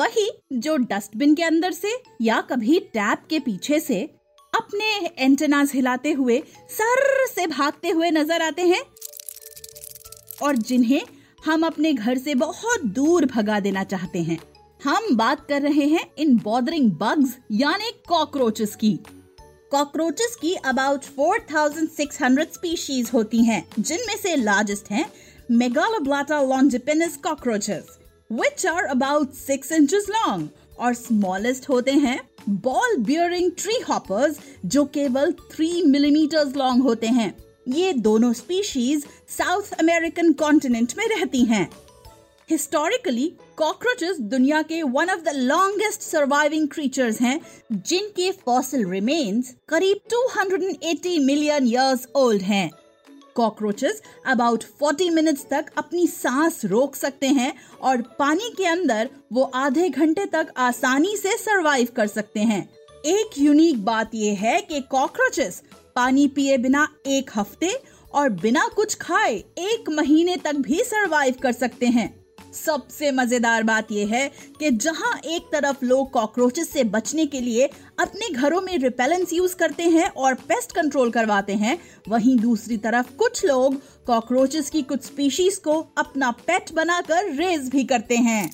वही जो डस्टबिन के अंदर से या कभी टैप के पीछे से अपने एंटेनास हिलाते हुए सर से भागते हुए नज़र आते हैं और जिन्हें हम अपने घर से बहुत दूर भगा देना चाहते हैं। हम बात कर रहे हैं इन बॉदरिंग बग्स यानी कॉकरोचेस की। कॉकरोचेस की अबाउट 4,600 स्पीशीज होती हैं, जिनमें से लार्जेस्ट हैं Megaloblatta longipennis cockroaches which are about 6 inches long. और स्मॉलेस्ट होते हैं बॉल बियरिंग ट्री हॉपर्स जो केवल 3 मिलीमीटर लॉन्ग होते हैं। ये दोनों स्पीशीज साउथ अमेरिकन कॉन्टिनेंट में रहती हैं। हिस्टोरिकली कॉकरोचेस दुनिया के one of the longest surviving creatures हैं, जिनके फॉसिल रिमेन्स करीब 280 मिलियन इयर्स ओल्ड हैं। कॉकरोचेस अबाउट 40 मिनट्स तक अपनी सांस रोक सकते हैं और पानी के अंदर वो आधे घंटे तक आसानी से सरवाइव कर सकते हैं। एक यूनिक बात यह है कि कॉकरोचेस पानी पिए बिना एक हफ़्ते और बिना कुछ खाए एक महीने तक भी सरवाइव कर सकते हैं। सबसे मज़ेदार बात यह है कि जहाँ एक तरफ़ लोग कॉकरोचेस से बचने के लिए अपने घरों में रिपेलेंस यूज़ करते हैं और पेस्ट कंट्रोल करवाते हैं, वहीं दूसरी तरफ़ कुछ लोग कॉकरोचेस की कुछ स्पीशीज को अपना पेट बनाकर रेज भी करते हैं।